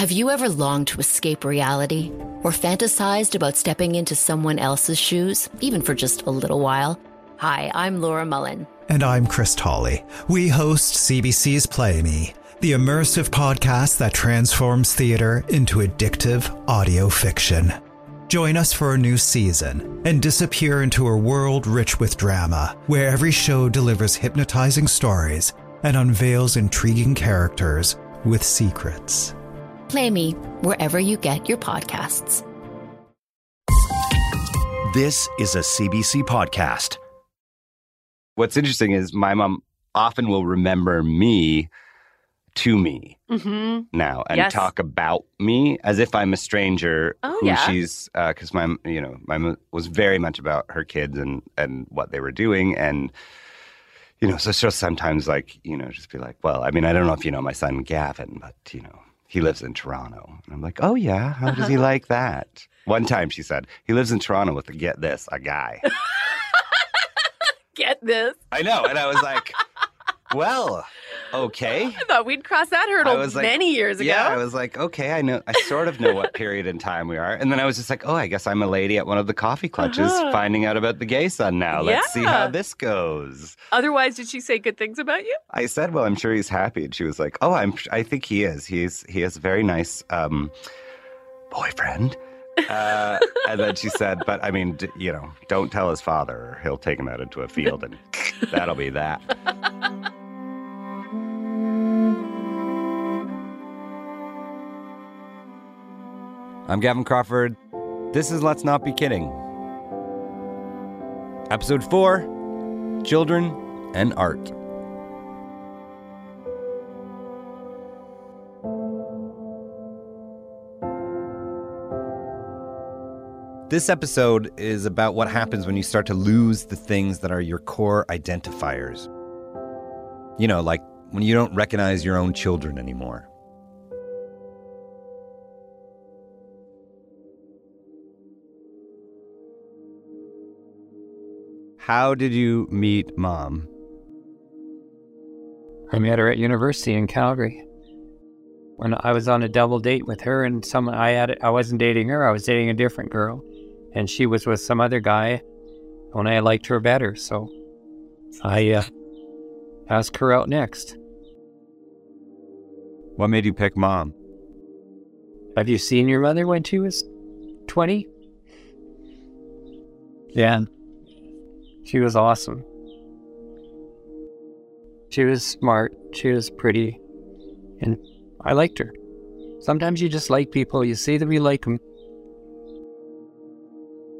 Have you ever longed to escape reality or fantasized about stepping into someone else's shoes, even for just a little while? Hi, I'm Laura Mullen. And I'm Chris Tolley. We host CBC's Play Me, the immersive podcast that transforms theater into addictive audio fiction. Join us for a new season and disappear into a world rich with drama, where every show delivers hypnotizing stories and unveils intriguing characters with secrets. Play Me wherever you get your podcasts. This is a CBC podcast. What's interesting is my mom often will remember me to me Mm-hmm. now and Yes. talk about me as if I'm a stranger Oh, who yeah. she's because my you know my mom was very much about her kids and and what they were doing and you know so she'll sometimes like you know just be like well I mean I don't know if you know my son Gavin but you know he lives in Toronto. And I'm like oh yeah how does he uh-huh. like that? One time she said he lives in Toronto with get this a guy. Get this. I know. And I was like well okay I thought we'd cross that hurdle like- many years ago. Yeah, I was like, okay, I know, I sort of know what period in time we are. And then I was just like, oh, I guess I'm a lady at one of the coffee clutches Uh-huh. finding out about the gay son now. Let's see how this goes. Otherwise, did she say good things about you? I said, well, I'm sure he's happy. And she was like, oh, I'm, I think he is. He's, he has a very nice um, boyfriend. Uh, and then she said, but I mean, d- you know, don't tell his father or he'll take him out into a field and that'll be that. I'm Gavin Crawford. This is Let's Not Be Kidding. Episode 4 Children and Art. This episode is about what happens when you start to lose the things that are your core identifiers. You know, like when you don't recognize your own children anymore. How did you meet mom? I met her at university in Calgary. When I was on a double date with her and some I had I wasn't dating her, I was dating a different girl. And she was with some other guy when I liked her better, so I uh, asked her out next. What made you pick mom? Have you seen your mother when she was 20? Yeah. She was awesome. She was smart. She was pretty. And I liked her. Sometimes you just like people. You see them, you like them.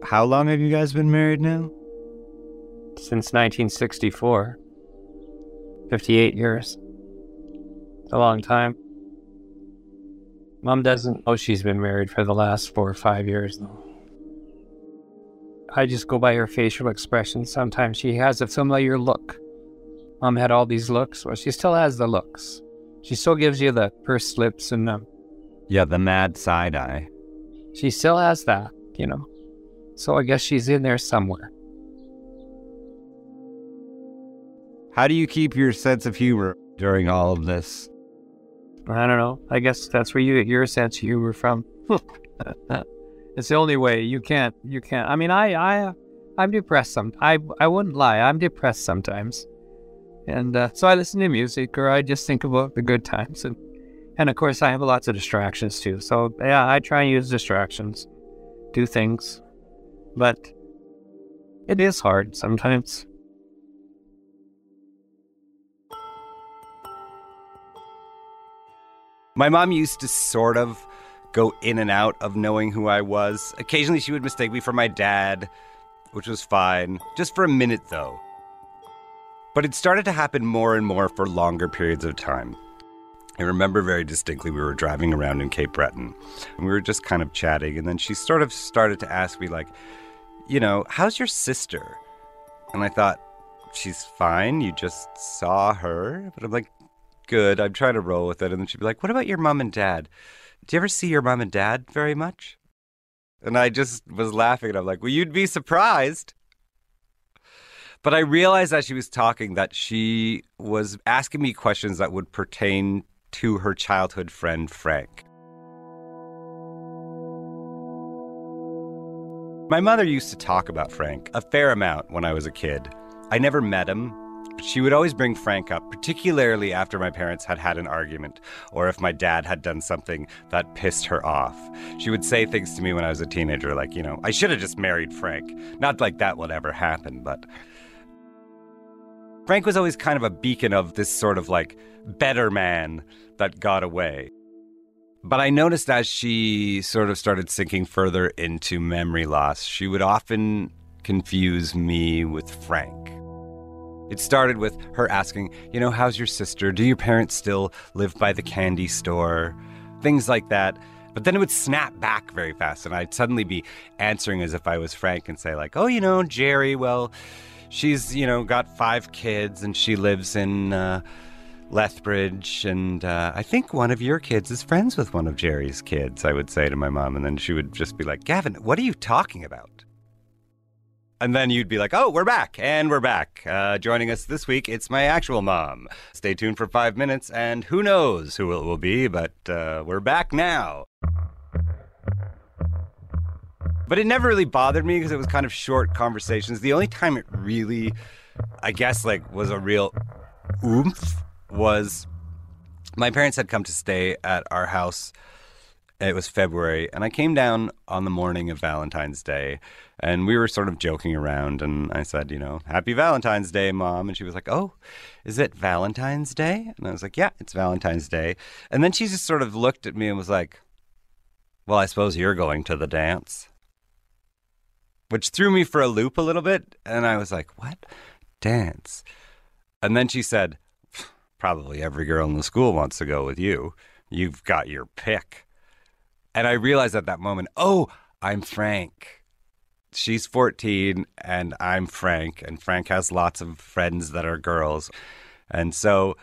How long have you guys been married now? Since 1964. 58 years. A long time. Mom doesn't know she's been married for the last four or five years, though. I just go by her facial expressions. Sometimes she has a familiar look. Mom had all these looks. Well, she still has the looks. She still gives you the pursed lips and um, Yeah, the mad side eye. she still has that, you know. So I guess she's in there somewhere. How do you keep your sense of humor during all of this? I don't know. I guess that's where you get your sense of humor from. it's the only way. You can't. You can't. I mean, I, I, I'm depressed. Some. I, I wouldn't lie. I'm depressed sometimes, and uh, so I listen to music or I just think about the good times, and and of course I have lots of distractions too. So yeah, I try and use distractions, do things, but it is hard sometimes. My mom used to sort of go in and out of knowing who I was. Occasionally, she would mistake me for my dad, which was fine, just for a minute though. But it started to happen more and more for longer periods of time. I remember very distinctly we were driving around in Cape Breton and we were just kind of chatting, and then she sort of started to ask me, like, you know, how's your sister? And I thought, she's fine. You just saw her. But I'm like, good. I'm trying to roll with it. And then she'd be like, what about your mom and dad? Do you ever see your mom and dad very much? And I just was laughing and I'm like, Well, you'd be surprised. But I realized as she was talking that she was asking me questions that would pertain to her childhood friend, Frank. My mother used to talk about Frank a fair amount when I was a kid. I never met him, she would always bring Frank up, particularly after my parents had had an argument or if my dad had done something that pissed her off. She would say things to me when I was a teenager, like, you know, I should have just married Frank. Not like that would ever happen, but. Frank was always kind of a beacon of this sort of like better man that got away. But I noticed as she sort of started sinking further into memory loss, she would often confuse me with Frank. It started with her asking, you know, how's your sister? Do your parents still live by the candy store? Things like that. But then it would snap back very fast, and I'd suddenly be answering as if I was Frank and say, like, oh, you know, Jerry, well, she's, you know, got five kids and she lives in. Uh, Lethbridge, and uh, I think one of your kids is friends with one of Jerry's kids, I would say to my mom. And then she would just be like, Gavin, what are you talking about? And then you'd be like, oh, we're back. And we're back. Uh, joining us this week, it's my actual mom. Stay tuned for five minutes, and who knows who it will be, but uh, we're back now. But it never really bothered me because it was kind of short conversations. The only time it really, I guess, like was a real oomph was my parents had come to stay at our house. It was February, and I came down on the morning of Valentine's Day, and we were sort of joking around. And I said, you know, Happy Valentine's Day, Mom. And she was like, Oh, is it Valentine's Day? And I was like, Yeah, it's Valentine's Day. And then she just sort of looked at me and was like, Well, I suppose you're going to the dance. Which threw me for a loop a little bit. And I was like, What? Dance? And then she said, probably every girl in the school wants to go with you. You've got your pick. And I realized at that moment, oh, I'm Frank. She's 14 and I'm Frank, and Frank has lots of friends that are girls. And so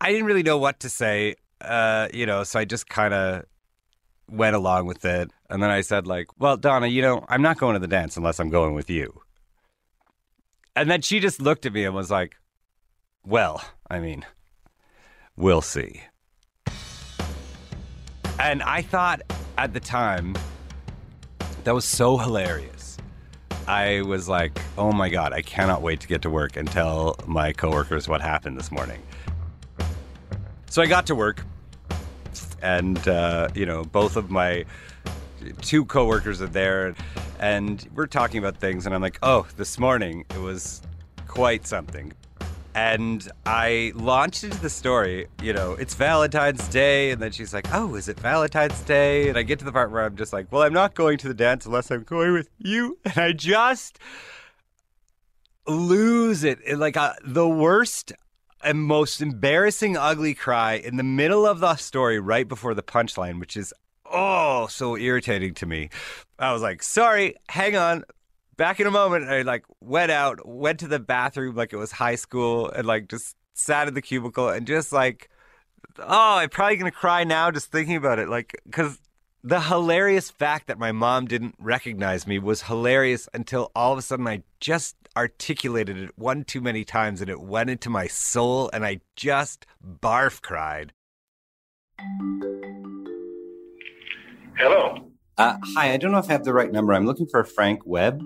I didn't really know what to say, uh, you know, so I just kind of went along with it. And then I said, like, well, Donna, you know, I'm not going to the dance unless I'm going with you. And then she just looked at me and was like, well, I mean, we'll see. And I thought at the time that was so hilarious. I was like, oh my God, I cannot wait to get to work and tell my coworkers what happened this morning. So I got to work, and, uh, you know, both of my two coworkers are there, and we're talking about things, and I'm like, oh, this morning it was quite something and I launched into the story, you know, it's Valentine's Day. And then she's like, oh, is it Valentine's Day? And I get to the part where I'm just like, well, I'm not going to the dance unless I'm going with you. And I just lose it. like uh, the worst and most embarrassing, ugly cry in the middle of the story, right before the punchline, which is, oh, so irritating to me. I was like, sorry, hang on, back in a moment. I like went out, went to the bathroom like it was high school, and like just sat in the cubicle and just like, oh, I'm probably gonna cry now just thinking about it. Like, because the hilarious fact that my mom didn't recognize me was hilarious until all of a sudden I just articulated it one too many times and it went into my soul and I just barf cried. Hello. Uh, hi, I don't know if I have the right number. I'm looking for Frank Webb.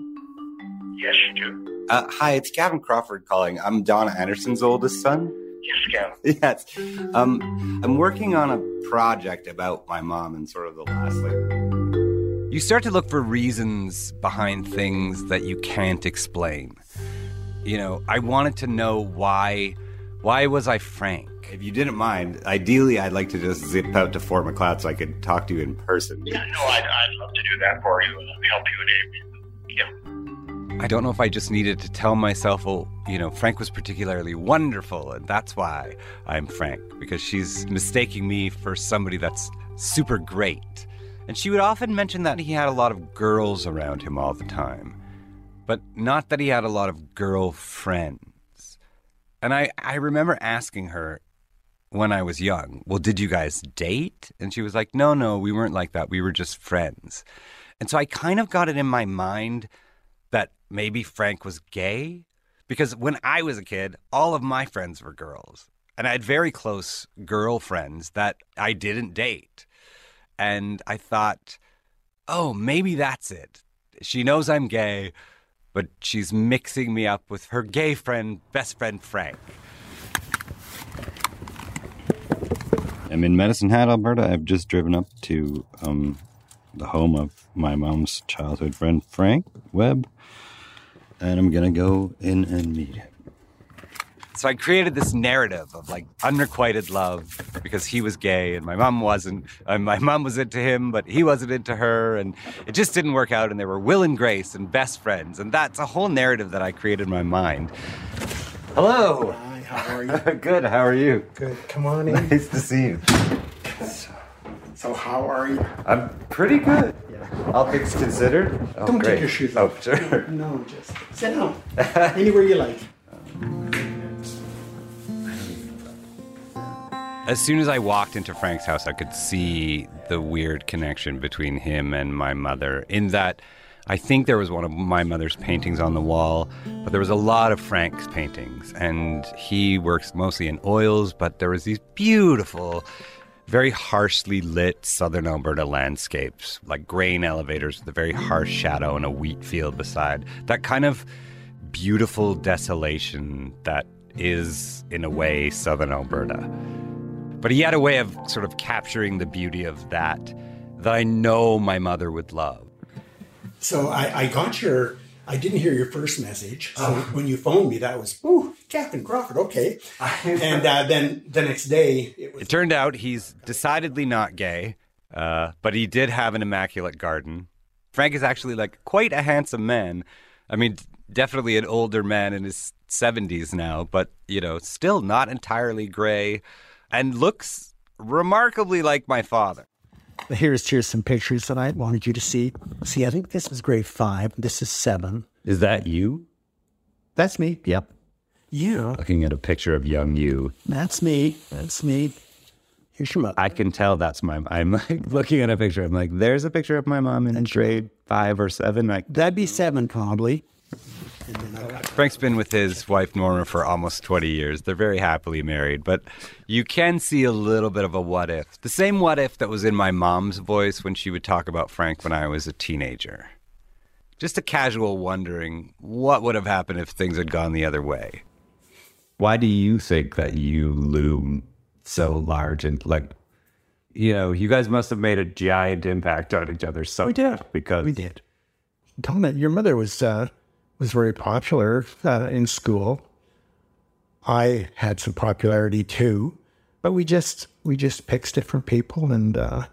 Yes, you do. Uh, hi, it's Gavin Crawford calling. I'm Donna Anderson's oldest son. Yes, Gavin. yes. Um, I'm working on a project about my mom and sort of the last like. You start to look for reasons behind things that you can't explain. You know, I wanted to know why. Why was I Frank? If you didn't mind, ideally, I'd like to just zip out to Fort Macleod so I could talk to you in person. Yeah, no, I'd, I'd love to do that for you and help you in any Yeah. I don't know if I just needed to tell myself, oh, you know, Frank was particularly wonderful, and that's why I'm Frank, because she's mistaking me for somebody that's super great. And she would often mention that he had a lot of girls around him all the time, but not that he had a lot of girlfriends. And I, I remember asking her when I was young, well, did you guys date? And she was like, no, no, we weren't like that. We were just friends. And so I kind of got it in my mind maybe Frank was gay? Because when I was a kid, all of my friends were girls. And I had very close girlfriends that I didn't date. And I thought, oh, maybe that's it. She knows I'm gay, but she's mixing me up with her gay friend, best friend Frank. I'm in Medicine Hat, Alberta. I've just driven up to um, the home of my mom's childhood friend, Frank Webb, and I'm gonna go in and meet him. So I created this narrative of like unrequited love because he was gay and my mom wasn't. And my mom was into him, but he wasn't into her, and it just didn't work out. And they were Will and Grace and best friends, and that's a whole narrative that I created in my mind. Hello. Hi, how are you? Good. How are you? Good. Come on in. Nice to see you. So, how are you? I'm pretty good. All things considered. Oh, Don't great. take your shoes Oh, off. sure. No, just sit down. Anywhere you like. As soon as I walked into Frank's house, I could see the weird connection between him and my mother. In that, I think there was one of my mother's paintings on the wall, but there was a lot of Frank's paintings. And he works mostly in oils, but there was these beautiful, very harshly lit southern Alberta landscapes, like grain elevators with a very harsh shadow and a wheat field beside. That kind of beautiful desolation that is, in a way, southern Alberta. But he had a way of sort of capturing the beauty of that that I know my mother would love. So, I, I got your. I didn't hear your first message. So Oh. when you phoned me, that was, ooh, Captain Crawford, okay. and uh, then the next day, it was It turned out he's decidedly not gay, uh, but he did have an immaculate garden. Frank is actually like quite a handsome man. I mean, definitely an older man in his 70s now, but you know, still not entirely gray and looks remarkably like my father. Here's here's some pictures that I wanted you to see. See, I think this is grade five. This is seven. Is that you? That's me. Yep. Yeah, Looking at a picture of young you, that's me. That's me. Here's your mother. I can tell that's my. I'm like looking at a picture. I'm like, there's a picture of my mom in grade five or seven. Like, That'd be seven, probably. Frank's been with his wife Norma for almost 20 years. They're very happily married, but you can see a little bit of a what if. The same what if that was in my mom's voice when she would talk about Frank when I was a teenager. Just a casual wondering what would have happened if things had gone the other way. Why do you think that you loom so large and like, you know, you guys must have made a giant impact on each other. So We did. because We did. Donna, your mother was uh, was very popular uh, in school. I had some popularity too, but we just we just picked different people, and uh,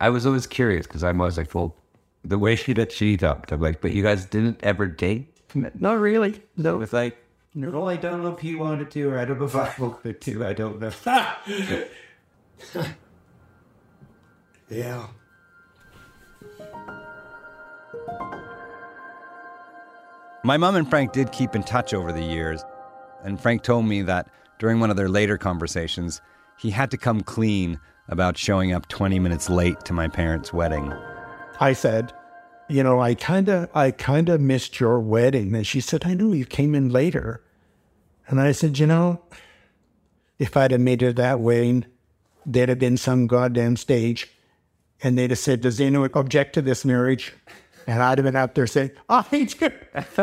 I was always curious because I'm always like, well, the way she that she talked, I'm like, but you guys didn't ever date. not really. No, It's like, well, I don't know if he wanted to, or I don't know if I wanted to. I don't know. yeah. My mom and Frank did keep in touch over the years, and Frank told me that during one of their later conversations, he had to come clean about showing up 20 minutes late to my parents' wedding. I said, you know, I kind of, I kind of missed your wedding. And she said, I know you came in later. And I said, you know, if I'd have made it that way, there'd have been some goddamn stage, and they'd have said, does anyone object to this marriage? And I'd have been out there saying, do.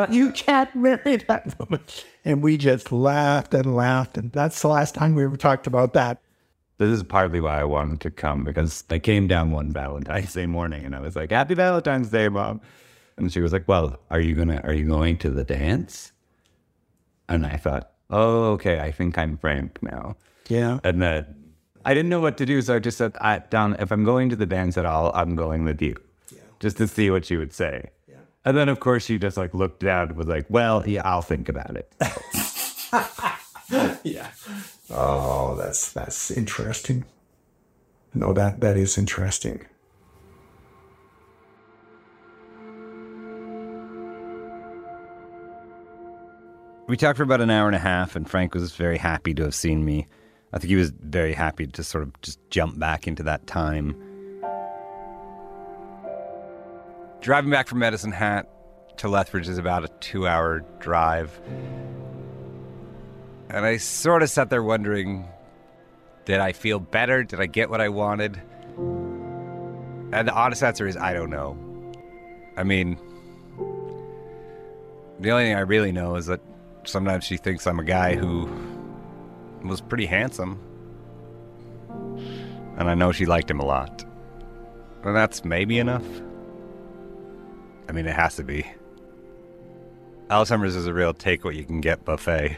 You can't marry that woman. And we just laughed and laughed. And that's the last time we ever talked about that. This is partly why I wanted to come because I came down one Valentine's Day morning and I was like, "Happy Valentine's Day, mom," and she was like, "Well, are you gonna are you going to the dance?" And I thought, "Oh, okay, I think I'm Frank now." Yeah. And then I didn't know what to do, so I just said, I, "Down, if I'm going to the dance at all, I'm going with you, yeah. just to see what she would say." Yeah. And then, of course, she just like looked down and was like, "Well, yeah, I'll think about it." Yeah. Oh, that's that's interesting. No, that that is interesting. We talked for about an hour and a half, and Frank was very happy to have seen me. I think he was very happy to sort of just jump back into that time. Driving back from Medicine Hat to Lethbridge is about a two hour drive. And I sort of sat there wondering did I feel better? Did I get what I wanted? And the honest answer is I don't know. I mean, The only thing I really know is that sometimes she thinks I'm a guy who was pretty handsome. And I know she liked him a lot. And that's maybe enough. I mean, it has to be. Alzheimer's is a real take what you can get buffet.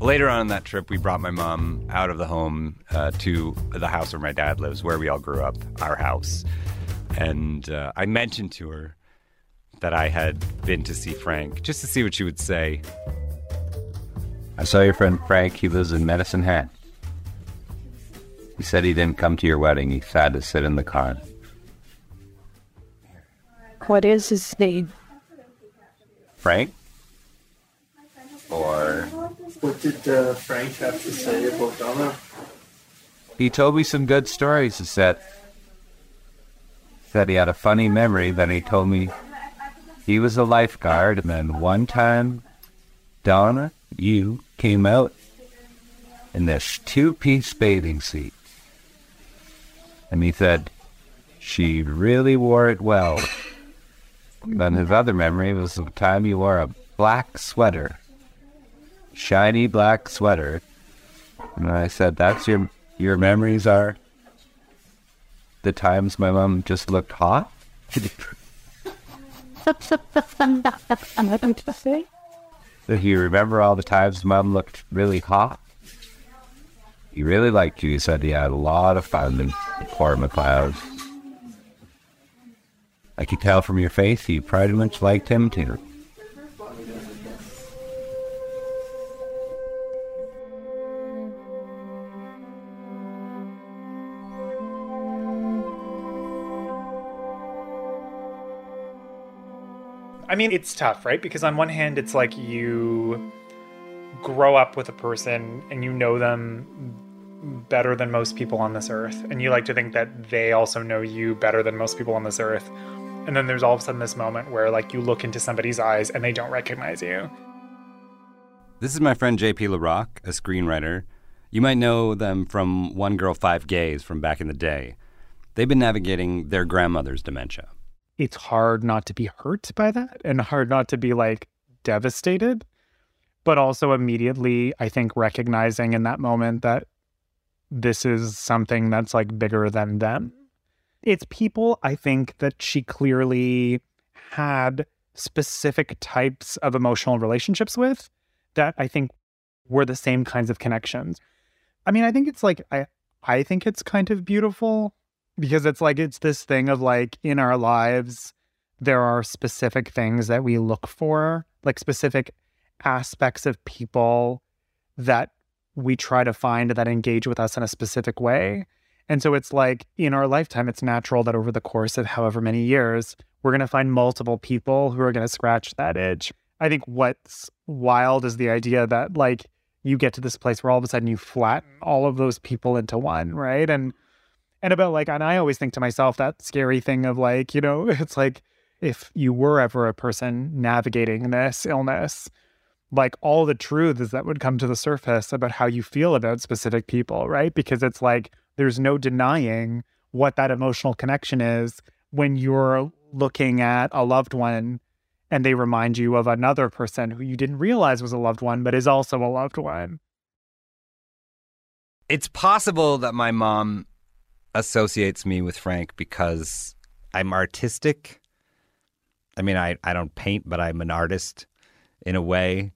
Later on in that trip, we brought my mom out of the home uh, to the house where my dad lives, where we all grew up, our house. And uh, I mentioned to her that I had been to see Frank, just to see what she would say. I saw your friend Frank. He lives in Medicine Hat. He said he didn't come to your wedding. He had to sit in the car. What is his name? Frank? Or What did uh, Frank have to say about Donna? he told me some good stories. He said said he had a funny memory. Then he told me he was a lifeguard, and then one time, Donna, you came out in this two-piece bathing suit, and he said she really wore it well. Then his other memory was the time you wore a black sweater, shiny black sweater, and I said, "That's your your memories are the times my mom just looked hot." Did you remember all the times mom looked really hot? He really liked you. He said he had a lot of fun in Fort Macleod. I could tell from your face you pretty much liked him too. I mean, it's tough, right? Because on one hand, it's like you grow up with a person and you know them better than most people on this earth. And you like to think that they also know you better than most people on this earth. And then there's all of a sudden this moment where, like, you look into somebody's eyes and they don't recognize you. This is my friend JP Larocque, a screenwriter. You might know them from One Girl, Five Gays from back in the day. They've been navigating their grandmother's dementia. It's hard not to be hurt by that and hard not to be like devastated, but also immediately, I think, recognizing in that moment that this is something that's like bigger than them. It's people I think that she clearly had specific types of emotional relationships with that I think were the same kinds of connections. I mean, I think it's like I I think it's kind of beautiful because it's like it's this thing of like in our lives there are specific things that we look for, like specific aspects of people that we try to find that engage with us in a specific way. And so it's like in our lifetime, it's natural that over the course of however many years, we're going to find multiple people who are going to scratch that itch. I think what's wild is the idea that like you get to this place where all of a sudden you flatten all of those people into one, right? And and about like, and I always think to myself that scary thing of like, you know, it's like if you were ever a person navigating this illness, like all the truths that would come to the surface about how you feel about specific people, right? Because it's like there's no denying what that emotional connection is when you're looking at a loved one and they remind you of another person who you didn't realize was a loved one, but is also a loved one. It's possible that my mom associates me with Frank because I'm artistic. I mean, I, I don't paint, but I'm an artist in a way.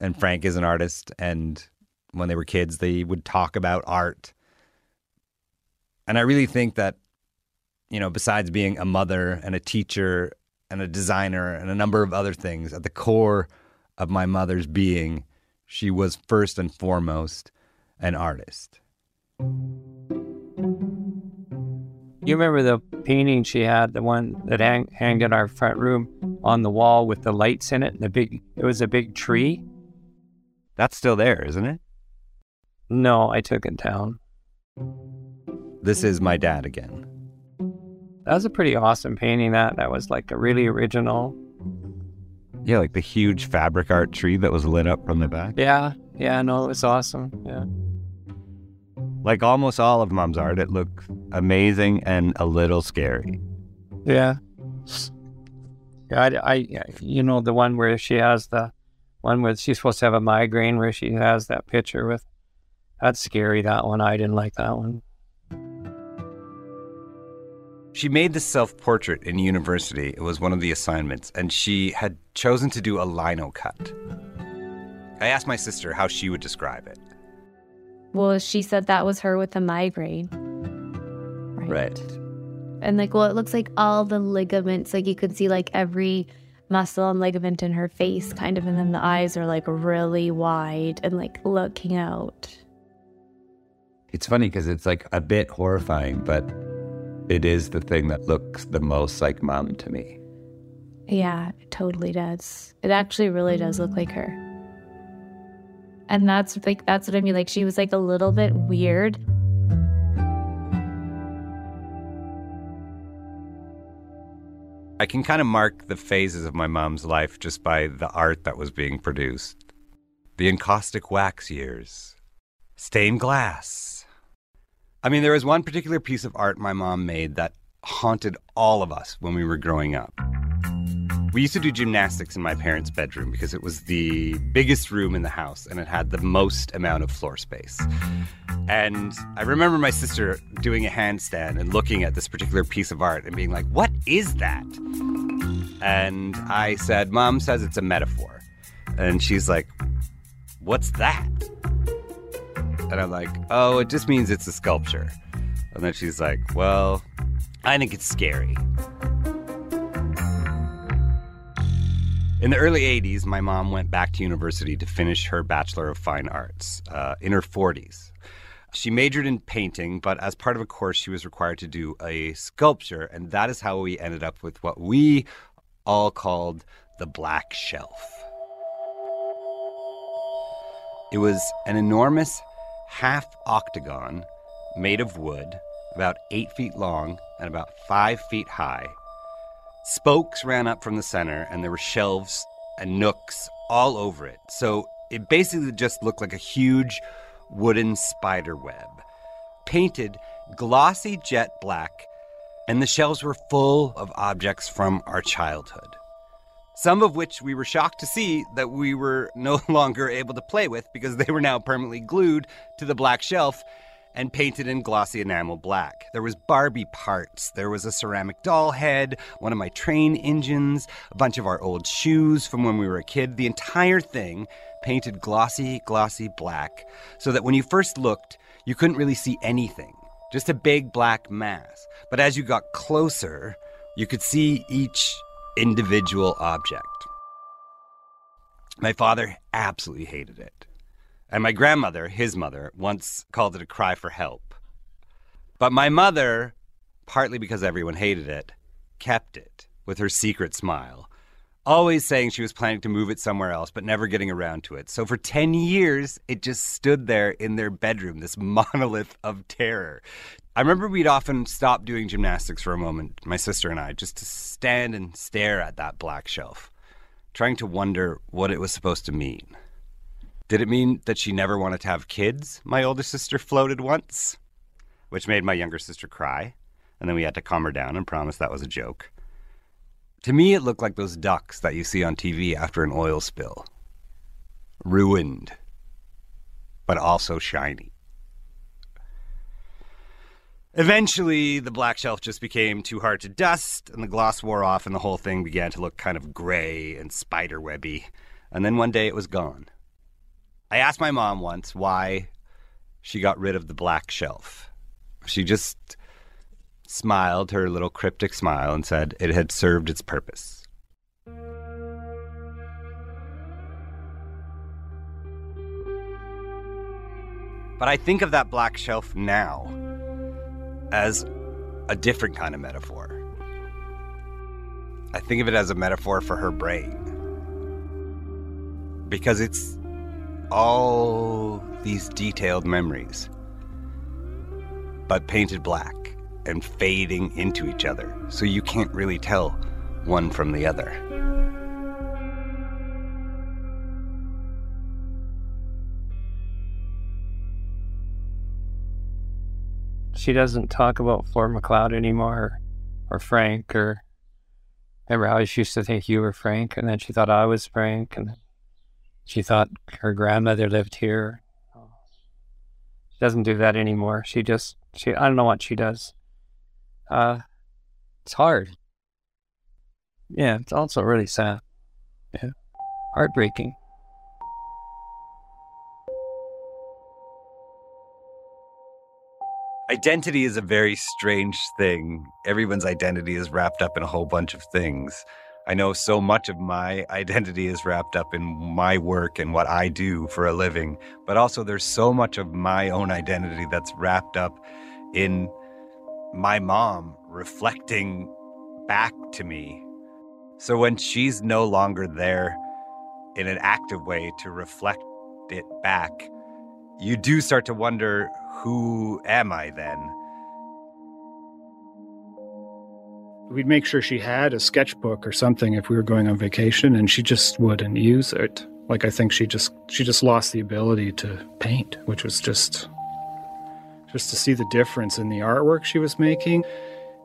And Frank is an artist. And when they were kids, they would talk about art. And I really think that you know, besides being a mother and a teacher and a designer and a number of other things, at the core of my mother's being, she was first and foremost an artist. You remember the painting she had, the one that hang, hanged in our front room on the wall with the lights in it, and the big it was a big tree. That's still there, isn't it? No, I took it down. This is my dad again. That was a pretty awesome painting. That that was like a really original. Yeah, like the huge fabric art tree that was lit up from the back. Yeah, yeah, no, it was awesome. Yeah. Like almost all of mom's art, it looked amazing and a little scary. Yeah. Yeah, I, I, you know, the one where she has the one where she's supposed to have a migraine, where she has that picture with. That's scary. That one, I didn't like that one. She made this self portrait in university. It was one of the assignments, and she had chosen to do a lino cut. I asked my sister how she would describe it. Mm-hmm. Well, she said that was her with the migraine. Right. And like, well, it looks like all the ligaments, like you could see like every muscle and ligament in her face, kind of, and then the eyes are like really wide and like looking out. It's funny because it's like a bit horrifying, but it is the thing that looks the most like mom to me. Yeah, it totally does. It actually really does look like her. And that's like that's what I mean. Like she was like a little bit weird. I can kind of mark the phases of my mom's life just by the art that was being produced. The encaustic wax years, stained glass. I mean, there was one particular piece of art my mom made that haunted all of us when we were growing up. We used to do gymnastics in my parents' bedroom because it was the biggest room in the house and it had the most amount of floor space. And I remember my sister doing a handstand and looking at this particular piece of art and being like, What is that? And I said, Mom says it's a metaphor. And she's like, What's that? And I'm like, Oh, it just means it's a sculpture. And then she's like, Well, I think it's scary. In the early 80s, my mom went back to university to finish her Bachelor of Fine Arts uh, in her 40s. She majored in painting, but as part of a course, she was required to do a sculpture, and that is how we ended up with what we all called the Black Shelf. It was an enormous half octagon made of wood, about eight feet long and about five feet high. Spokes ran up from the center, and there were shelves and nooks all over it. So it basically just looked like a huge wooden spider web, painted glossy jet black, and the shelves were full of objects from our childhood. Some of which we were shocked to see that we were no longer able to play with because they were now permanently glued to the black shelf and painted in glossy enamel black. There was Barbie parts, there was a ceramic doll head, one of my train engines, a bunch of our old shoes from when we were a kid. The entire thing painted glossy, glossy black, so that when you first looked, you couldn't really see anything. Just a big black mass. But as you got closer, you could see each individual object. My father absolutely hated it. And my grandmother, his mother, once called it a cry for help. But my mother, partly because everyone hated it, kept it with her secret smile, always saying she was planning to move it somewhere else, but never getting around to it. So for 10 years, it just stood there in their bedroom, this monolith of terror. I remember we'd often stop doing gymnastics for a moment, my sister and I, just to stand and stare at that black shelf, trying to wonder what it was supposed to mean. Did it mean that she never wanted to have kids? My older sister floated once, which made my younger sister cry. And then we had to calm her down and promise that was a joke. To me, it looked like those ducks that you see on TV after an oil spill. Ruined, but also shiny. Eventually, the black shelf just became too hard to dust, and the gloss wore off, and the whole thing began to look kind of gray and spiderwebby. And then one day it was gone. I asked my mom once why she got rid of the black shelf. She just smiled her little cryptic smile and said it had served its purpose. But I think of that black shelf now as a different kind of metaphor. I think of it as a metaphor for her brain. Because it's all these detailed memories, but painted black and fading into each other, so you can't really tell one from the other. She doesn't talk about Fort Macleod anymore, or Frank, or remember how she used to think you were Frank, and then she thought I was Frank, and she thought her grandmother lived here. She doesn't do that anymore. She just she I don't know what she does. Uh, it's hard. Yeah, it's also really sad. Yeah, heartbreaking. Identity is a very strange thing. Everyone's identity is wrapped up in a whole bunch of things. I know so much of my identity is wrapped up in my work and what I do for a living, but also there's so much of my own identity that's wrapped up in my mom reflecting back to me. So when she's no longer there in an active way to reflect it back, you do start to wonder who am I then? We'd make sure she had a sketchbook or something if we were going on vacation and she just wouldn't use it. Like I think she just she just lost the ability to paint, which was just just to see the difference in the artwork she was making.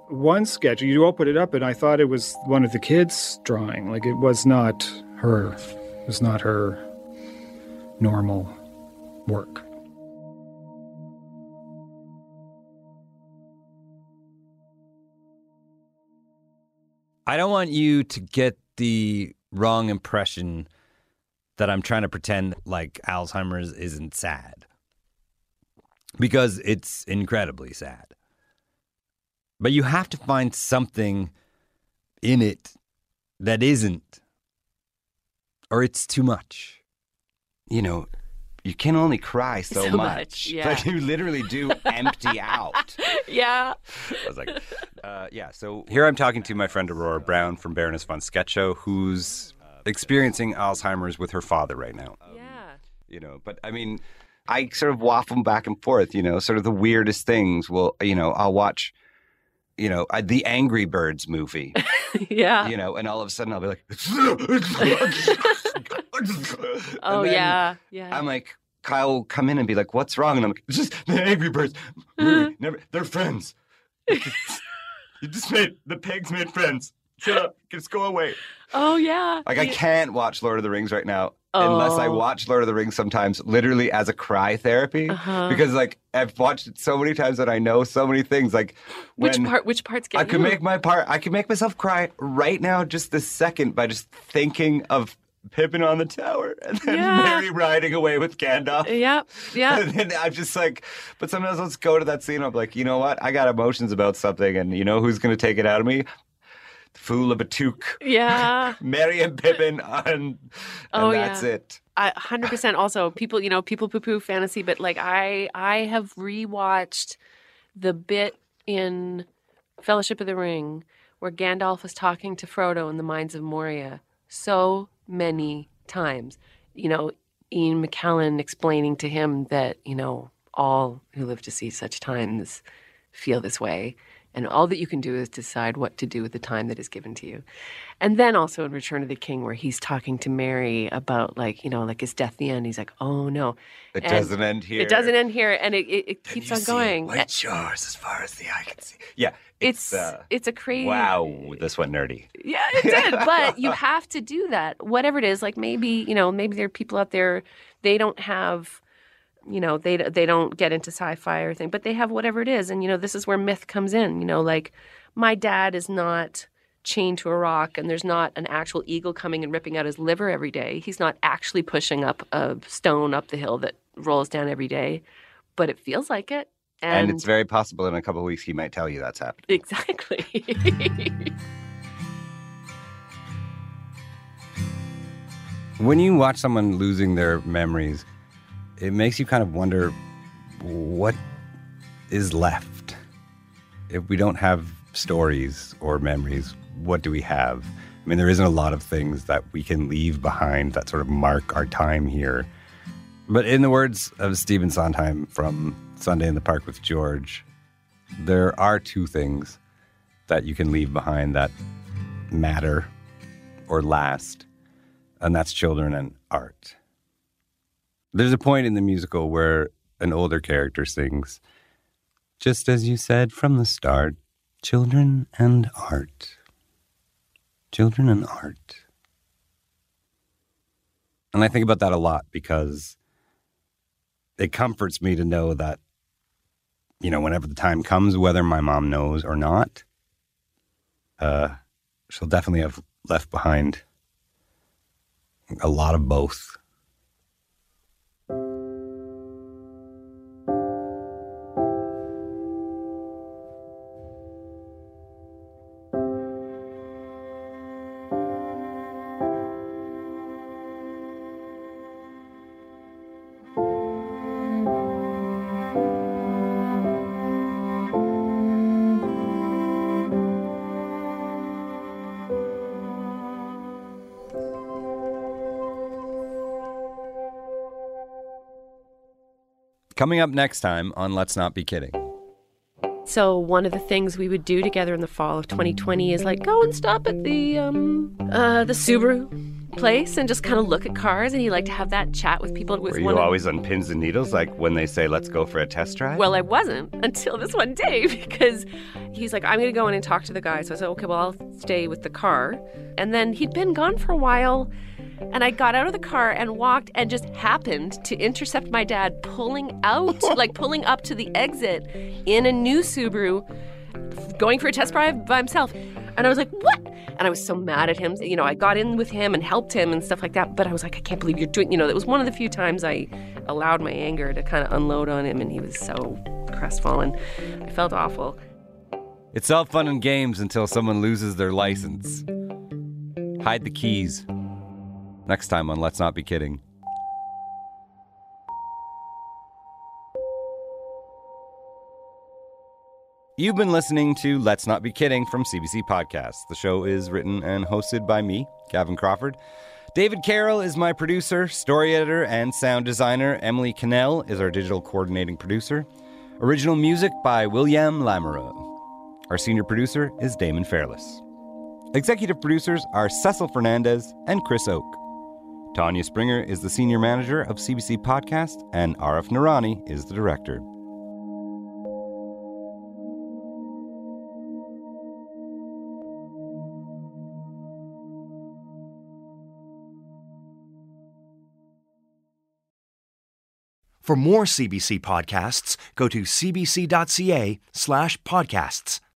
One sketch, you open it up and I thought it was one of the kids drawing. Like it was not her. It was not her normal work. I don't want you to get the wrong impression that I'm trying to pretend like Alzheimer's isn't sad. Because it's incredibly sad. But you have to find something in it that isn't, or it's too much. You know, you can only cry so, So much. much, yeah. Like you literally do empty out. yeah. I was like, uh, yeah. So here I'm talking to my friend Aurora Browne from Baroness von Sketch Show, who's experiencing Alzheimer's with her father right now. Yeah. You know, but I mean, I sort of waffle back and forth. You know, sort of the weirdest things. Well, you know, I'll watch. You know, I, the Angry Birds movie. yeah. You know, and all of a sudden I'll be like, Oh yeah. Yeah. I'm like, Kyle will come in and be like, "What's wrong?" And I'm like, "It's just the Angry Birds movie. Mm-hmm. Never, they're friends. you just made the pigs made friends. Shut up. Just go away." oh yeah. Like I can't watch Lord of the Rings right now unless I Oh. watch Lord of the Rings sometimes, literally as a cry therapy, Uh-huh. because like I've watched it so many times that I know so many things. Like Which part? Which parts get I could you? make my part. I could make myself cry right now, just this second, by just thinking of Pippin on the tower and then Yeah. Merry riding away with Gandalf. Yep. Yeah. And then I'm just like, but sometimes let's go to that scene. I'm like, you know what? I got emotions about something, and you know who's going to take it out of me? Fool of a Took. Yeah. Merry and Pippin, and, and Oh, that's yeah. it. I hundred percent. Also, people, you know, people poo poo fantasy, but like I, I have rewatched the bit in Fellowship of the Ring where Gandalf is talking to Frodo in the Mines of Moria so many times. You know, Ian McKellen explaining to him that you know all who live to see such times feel this way. And all that you can do is decide what to do with the time that is given to you. And then also in Return of the King, where he's talking to Merry about, like, you know, like, is death the end? He's like, oh, no. It And doesn't end here. It doesn't end here. And it, it, it keeps on going. White shores as far as the eye can see. Yeah. It's, It's, uh, it's a crazy. wow. This went nerdy. Yeah, it did. but you have to do that, whatever it is. Like maybe you know, maybe there are people out there they don't have, you know, they they don't get into sci-fi or thing, but they have whatever it is, and you know, this is where myth comes in. You know, like my dad is not chained to a rock, and there's not an actual eagle coming and ripping out his liver every day. He's not actually pushing up a stone up the hill that rolls down every day, but it feels like it. And, it's very possible in a couple of weeks he might tell you that's happening. Exactly. When you watch someone losing their memories, it makes you kind of wonder what is left. If we don't have stories or memories, what do we have? I mean, there isn't a lot of things that we can leave behind that sort of mark our time here. But in the words of Stephen Sondheim from Sunday in the Park with George, there are two things that you can leave behind that matter or last, and that's children and art. There's a point in the musical where an older character sings, just as you said from the start, children and art. Children and art. And I think about that a lot because it comforts me to know that, you know, whenever the time comes, whether my mom knows or not, uh, she'll definitely have left behind a lot of both. Coming up next time on Let's Not Be Kidding. So one of the things we would do together in the fall of 2020 is like go and stop at the um uh the Subaru place and just kind of look at cars and he liked to have that chat with people with Were one you of- always on pins and needles, like when they say, let's go for a test drive? Well, I wasn't until this one day because he's like, I'm going to go in and talk to the guy. So I said, okay, well, I'll stay with the car. And then he'd been gone for a while. And I got out of the car and walked and just happened to intercept my dad pulling out, like pulling up to the exit in a new Subaru, going for a test drive by himself. And I was like, what? And I was so mad at him. You know, I got in with him and helped him and stuff like that. But I was like, I can't believe you're doing, you know, it was one of the few times I allowed my anger to kind of unload on him. And he was so crestfallen. I felt awful. It's all fun and games until someone loses their license. Hide the keys. Next time on Let's Not Be Kidding. You've been listening to Let's Not Be Kidding from CBC Podcasts. The show is written and hosted by me, Gavin Crawford. David Carroll is my producer, story editor, and sound designer. Emily Cannell is our digital coordinating producer. Original music by William Lamoureux. Our senior producer is Damon Fairless. Executive producers are Cecil Fernandez and Chris Oke. Tanya Springer is the senior manager of CBC Podcast, and Arif Nurani is the director. For more CBC podcasts, go to cbc.ca slash podcasts.